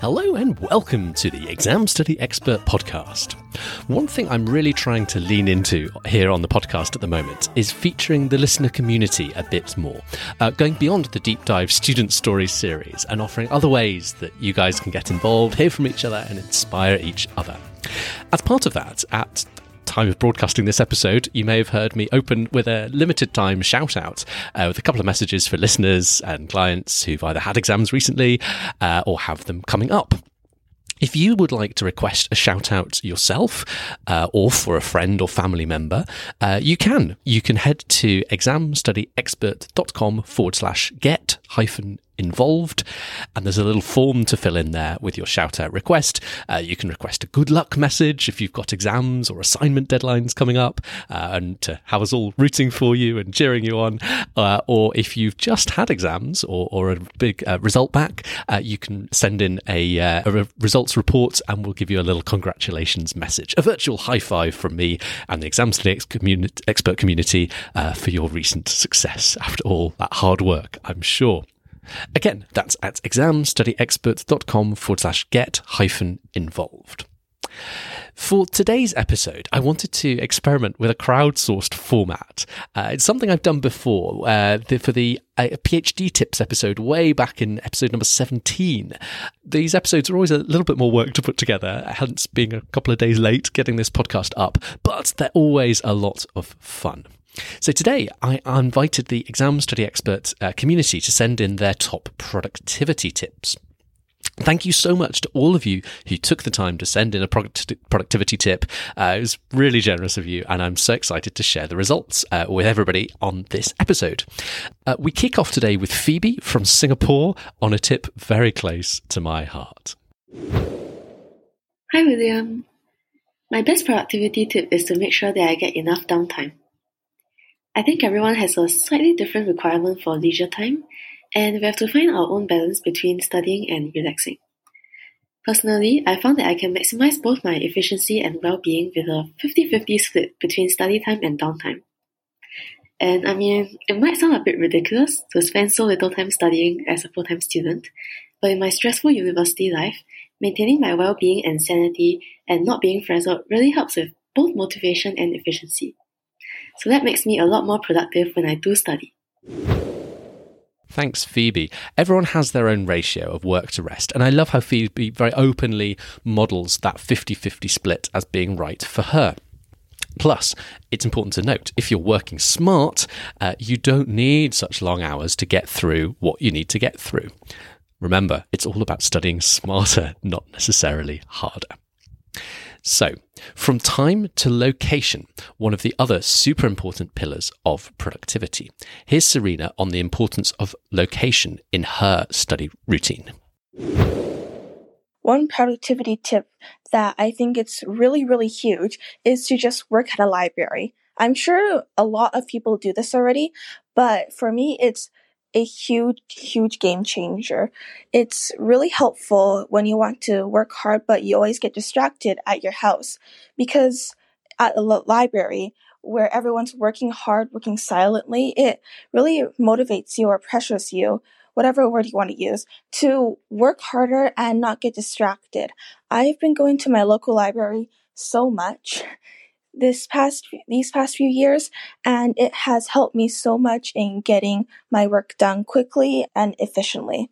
Hello and welcome to the Exam Study Expert podcast. One thing I'm really trying to lean into here on the podcast at the moment is featuring the listener community a bit more, uh, going beyond the deep dive student stories series and offering other ways that you guys can get involved, hear from each other, and inspire each other. As part of that, at time of broadcasting this episode, you may have heard me open with a limited time shout out uh, with a couple of messages for listeners and clients who've either had exams recently uh, or have them coming up. If you would like to request a shout out yourself uh, or for a friend or family member, uh, you can. You can head to examstudyexpert.com forward slash get hyphen involved. And there's a little form to fill in there with your shout out request. Uh, you can request a good luck message if you've got exams or assignment deadlines coming up uh, and to have us all rooting for you and cheering you on. Uh, or if you've just had exams or, or a big uh, result back, uh, you can send in a, uh, a results report and we'll give you a little congratulations message. A virtual high five from me and the Exam Study Expert community for your recent success after all that hard work, I'm sure. Again, that's at examstudyexpert.com forward slash get hyphen involved. For today's episode, I wanted to experiment with a crowdsourced format. Uh, it's something I've done before uh, the, for the uh, PhD tips episode way back in episode number 17. These episodes are always a little bit more work to put together, hence being a couple of days late getting this podcast up, but they're always a lot of fun. So today I invited the exam study expert uh, community to send in their top productivity tips. Thank you so much to all of you who took the time to send in a product- productivity tip. Uh, it was really generous of you, and I'm so excited to share the results uh, with everybody on this episode. Uh, we kick off today with Phoebe from Singapore on a tip very close to my heart. Hi, William. My best productivity tip is to make sure that I get enough downtime. I think everyone has a slightly different requirement for leisure time, and we have to find our own balance between studying and relaxing. Personally, I found that I can maximize both my efficiency and well being with a 50 50 split between study time and downtime. And I mean, it might sound a bit ridiculous to spend so little time studying as a full time student, but in my stressful university life, maintaining my well being and sanity and not being frazzled really helps with both motivation and efficiency. So that makes me a lot more productive when I do study. Thanks, Phoebe. Everyone has their own ratio of work to rest, and I love how Phoebe very openly models that 50 50 split as being right for her. Plus, it's important to note if you're working smart, uh, you don't need such long hours to get through what you need to get through. Remember, it's all about studying smarter, not necessarily harder. So, from time to location, one of the other super important pillars of productivity. Here's Serena on the importance of location in her study routine. One productivity tip that I think it's really, really huge is to just work at a library. I'm sure a lot of people do this already, but for me, it's a huge, huge game changer. It's really helpful when you want to work hard, but you always get distracted at your house because at a library where everyone's working hard, working silently, it really motivates you or pressures you, whatever word you want to use, to work harder and not get distracted. I've been going to my local library so much this past these past few years and it has helped me so much in getting my work done quickly and efficiently.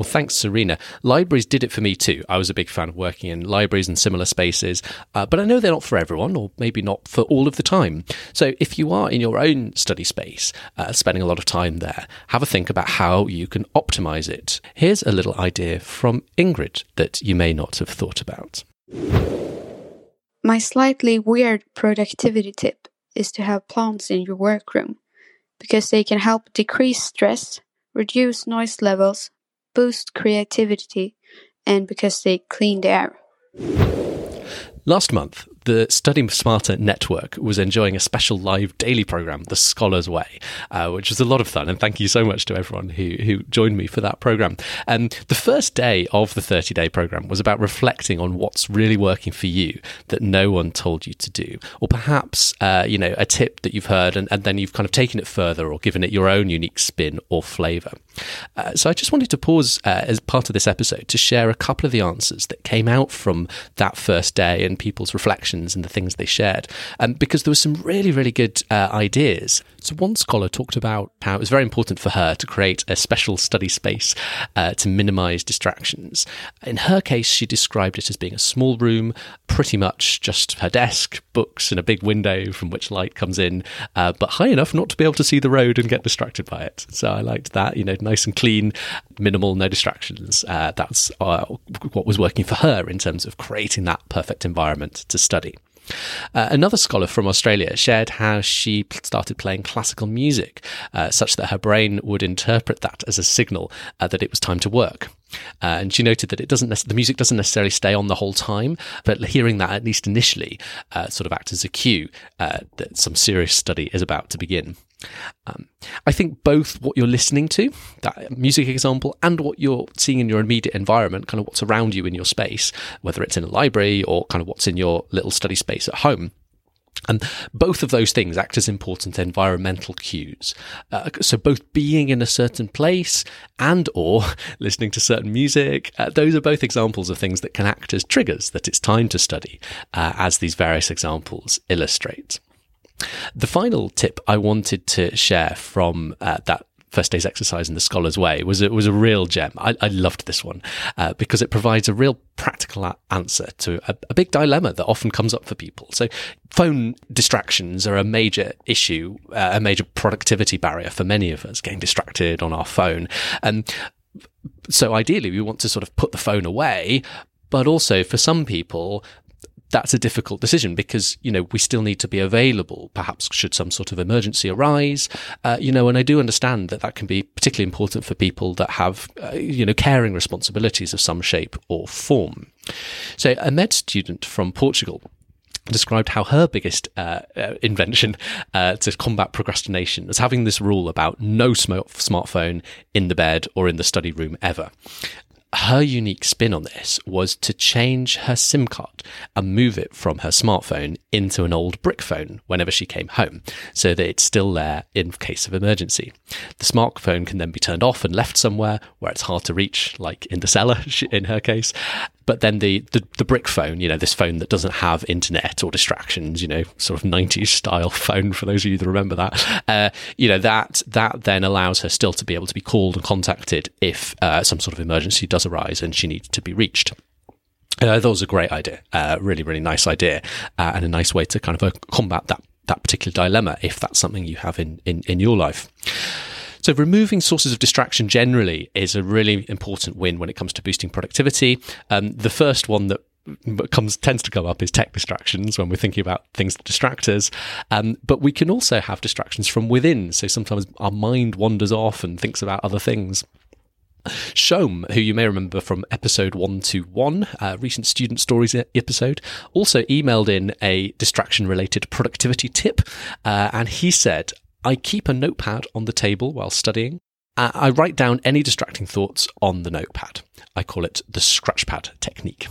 Well, thanks, Serena. Libraries did it for me too. I was a big fan of working in libraries and similar spaces, uh, but I know they're not for everyone, or maybe not for all of the time. So, if you are in your own study space, uh, spending a lot of time there, have a think about how you can optimize it. Here's a little idea from Ingrid that you may not have thought about. My slightly weird productivity tip is to have plants in your workroom because they can help decrease stress, reduce noise levels, boost creativity and because they clean the air. Last month, the Study Smarter Network was enjoying a special live daily program, The Scholar's Way, uh, which was a lot of fun. And thank you so much to everyone who, who joined me for that program. And the first day of the 30 day program was about reflecting on what's really working for you that no one told you to do. Or perhaps, uh, you know, a tip that you've heard and, and, then you've kind of taken it further or given it your own unique spin or flavor. Uh, so I just wanted to pause uh, as part of this episode to share a couple of the answers that came out from that first day and people's reflections and the things they shared, um, because there were some really, really good uh, ideas. So one scholar talked about how it was very important for her to create a special study space uh, to minimize distractions. In her case, she described it as being a small room, pretty much just her desk, books, and a big window from which light comes in, uh, but high enough not to be able to see the road and get distracted by it. So I liked that, you know, nice and clean, minimal, no distractions. Uh, that's uh, what was working for her in terms of creating that perfect environment to study. Uh, another scholar from Australia shared how she started playing classical music, uh, such that her brain would interpret that as a signal uh, that it was time to work. Uh, and she noted that it doesn't the music doesn't necessarily stay on the whole time, but hearing that at least initially uh, sort of acts as a cue that some serious study is about to begin. Um, I think both what you're listening to, that music example, and what you're seeing in your immediate environment, kind of what's around you in your space, whether it's in a library or kind of what's in your little study space at home, and both of those things act as important environmental cues. Uh, so both being in a certain place and or listening to certain music, uh, those are both examples of things that can act as triggers that it's time to study, uh, as these various examples illustrate. The final tip I wanted to share from uh, that first day's exercise in the scholar's way was it was a real gem. I, I loved this one uh, because it provides a real practical answer to a, a, big dilemma that often comes up for people. So, phone distractions are a major issue, uh, a major productivity barrier for many of us, getting distracted on our phone. And so, ideally, we want to sort of put the phone away. But also, for some people, that's a difficult decision because you know we still need to be available perhaps should some sort of emergency arise. Uh, you know and i do understand that that can be particularly important for people that have uh, you know caring responsibilities of some shape or form. So a med student from portugal described how her biggest uh, uh, invention uh, to combat procrastination was having this rule about no sm- smartphone in the bed or in the study room ever her unique spin on this was to change her SIM card and move it from her smartphone into an old brick phone whenever she came home, so that it's still there in case of emergency. The smartphone can then be turned off and left somewhere where it's hard to reach, like in the cellar in her case, but then the, the, the brick phone, you know, this phone that doesn't have internet or distractions, you know, sort of 90s style phone for those of you that remember that, uh, you know, that that then allows her still to be able to be called and contacted if uh, some sort of emergency does arise and she needs to be reached. Uh, that was a great idea, uh, really, really nice idea, uh, and a nice way to kind of uh, combat that that particular dilemma if that's something you have in in, in your life. So removing sources of distraction generally is a really important win when it comes to boosting productivity. Um, the first one that comes tends to come up is tech distractions when we're thinking about things that distract us. Um, but we can also have distractions from within. So sometimes our mind wanders off and thinks about other things. Shom, who you may remember from episode 121, uh, recent student stories episode, also emailed in a distraction related productivity tip. Uh, and he said, I keep a notepad on the table while studying. I write down any distracting thoughts on the notepad. I call it the scratchpad technique.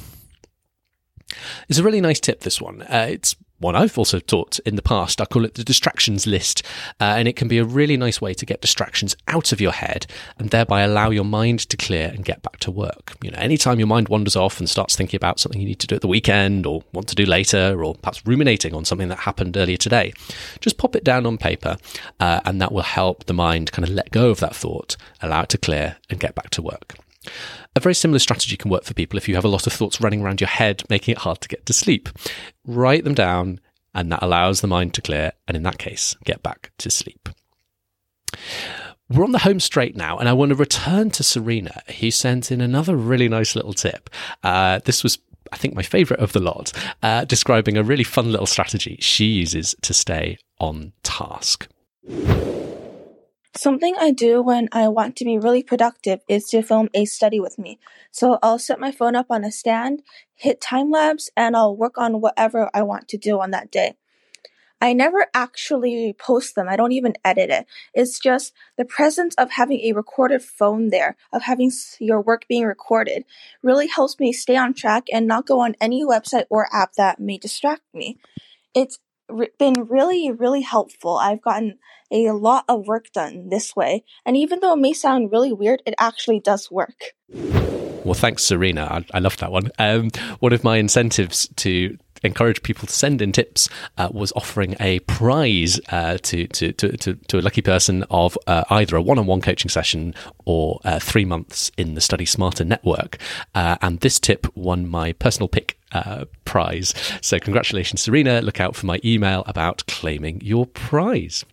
It's a really nice tip, this one. Uh, it's one I've also taught in the past. I call it the distractions list, uh, and it can be a really nice way to get distractions out of your head and thereby allow your mind to clear and get back to work. You know, anytime your mind wanders off and starts thinking about something you need to do at the weekend or want to do later, or perhaps ruminating on something that happened earlier today, just pop it down on paper, uh, and that will help the mind kind of let go of that thought, allow it to clear, and get back to work. A very similar strategy can work for people if you have a lot of thoughts running around your head, making it hard to get to sleep. Write them down, and that allows the mind to clear, and in that case, get back to sleep. We're on the home straight now, and I want to return to Serena, who sent in another really nice little tip. Uh, this was I think my favorite of the lot, uh, describing a really fun little strategy she uses to stay on task. Something I do when I want to be really productive is to film a study with me. So I'll set my phone up on a stand, hit time lapse, and I'll work on whatever I want to do on that day. I never actually post them. I don't even edit it. It's just the presence of having a recorded phone there, of having your work being recorded, really helps me stay on track and not go on any website or app that may distract me. It's been really, really helpful. I've gotten a lot of work done this way. And even though it may sound really weird, it actually does work. Well, thanks, Serena. I, I love that one. Um, one of my incentives to encourage people to send in tips uh, was offering a prize uh, to, to, to, to, a lucky person of uh, either a one-on-one coaching session or uh, three months in the Study Smarter network. Uh, and this tip won my personal pick uh, prize. So congratulations, Serena. Look out for my email about claiming your prize.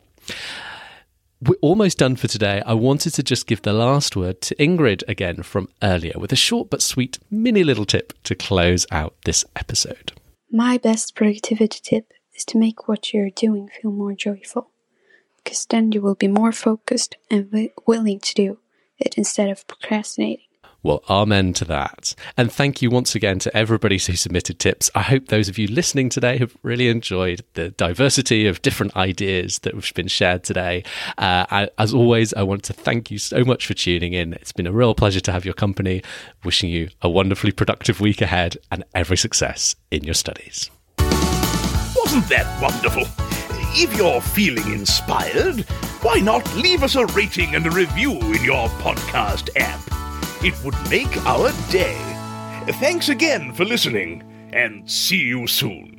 We're almost done for today. I wanted to just give the last word to Ingrid again from earlier with a short but sweet mini little tip to close out this episode. My best productivity tip is to make what you're doing feel more joyful, because then you will be more focused and w- willing to do it instead of procrastinating. Well, amen to that. And thank you once again to everybody who submitted tips. I hope those of you listening today have really enjoyed the diversity of different ideas that have been shared today. Uh, as always, I want to thank you so much for tuning in. It's been a real pleasure to have your company. Wishing you a wonderfully productive week ahead and every success in your studies. Wasn't that wonderful? If you're feeling inspired, why not leave us a rating and a review in your podcast app? It would make our day. Thanks again for listening, and see you soon.